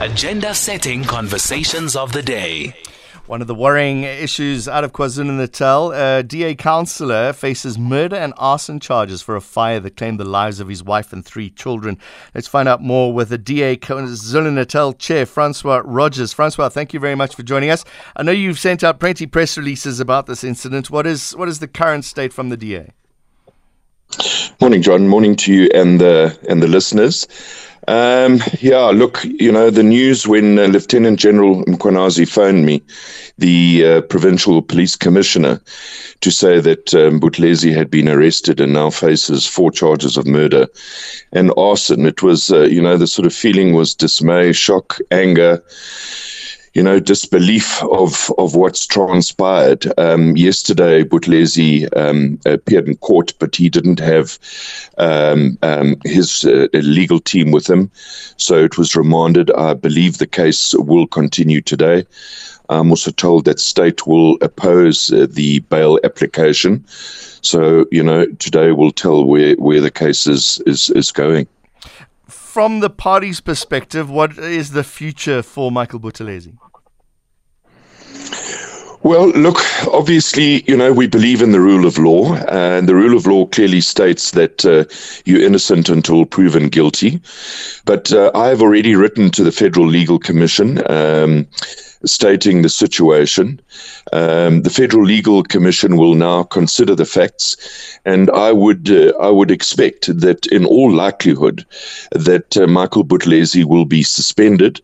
Agenda setting conversations of the day. One of the worrying issues out of KwaZulu Natal, a DA councillor faces murder and arson charges for a fire that claimed the lives of his wife and three children. Let's find out more with the DA KwaZulu Natal chair, Francois Rodgers. Francois, thank you very much for joining us. I know you've sent out plenty press releases about this incident. What is what is the current state from the DA? Morning, John. Morning to you and the and the listeners. Um, yeah, look, you know, the news when uh, Lieutenant General Mkhwanazi phoned me, the uh, provincial police commissioner, to say that um, Buthelezi had been arrested and now faces four charges of murder and arson. It was, uh, you know, the sort of feeling was dismay, shock, anger you know, disbelief of of what's transpired. Um, yesterday, Buthelezi um, appeared in court, but he didn't have um, um, his uh, legal team with him, so it was remanded. I believe the case will continue today. I'm also told that state will oppose uh, the bail application. So, you know, today will tell where, where the case is, is, is going from the party's perspective, what is the future for Michael Buthelezi? Well, look, obviously, you know, we believe in the rule of law, and the rule of law clearly states that uh, you're innocent until proven guilty. But uh, I have already written to the Federal Legal Commission. Um, stating the situation. Um, the Federal Legal Commission will now consider the facts, and I would uh, I would expect that in all likelihood that uh, Michael Buthelezi will be suspended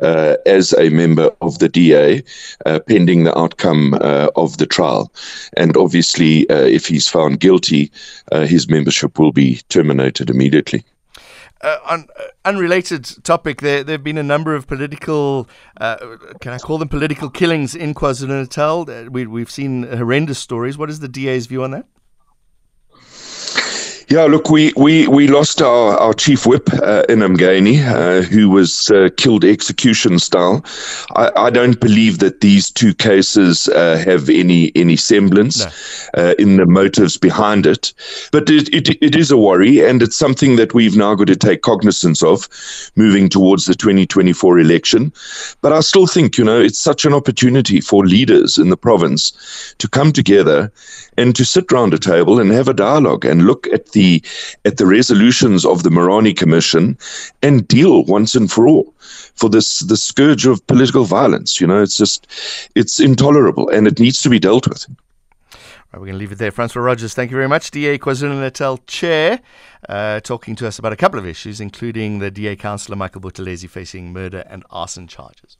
uh, as a member of the DA uh, pending the outcome uh, of the trial, and obviously uh, if he's found guilty, his membership will be terminated immediately. Uh, uh, unrelated topic, there there have been a number of political, uh, can I call them political killings in KwaZulu Natal. Uh, we, we've seen horrendous stories. What is the DA's view on that? Yeah, look, we, we, we lost our, our chief whip uh, in Mgani, uh, who was uh, killed execution style. I, I don't believe that these two cases uh, have any any semblance no. uh, in the motives behind it. But it, it, it is a worry, and it's something that we've now got to take cognizance of moving towards the 2024 election. But I still think, you know, it's such an opportunity for leaders in the province to come together and to sit round a table and have a dialogue and look at the at the resolutions of the Moerane Commission and deal once and for all for this the scourge of political violence. You know, it's just it's intolerable and it needs to be dealt with. Right, we're going to leave it there. Francois Rodgers, thank you very much. DA KwaZulu Natal Chair, uh, talking to us about a couple of issues, including the DA Councillor Michael Buthelezi facing murder and arson charges.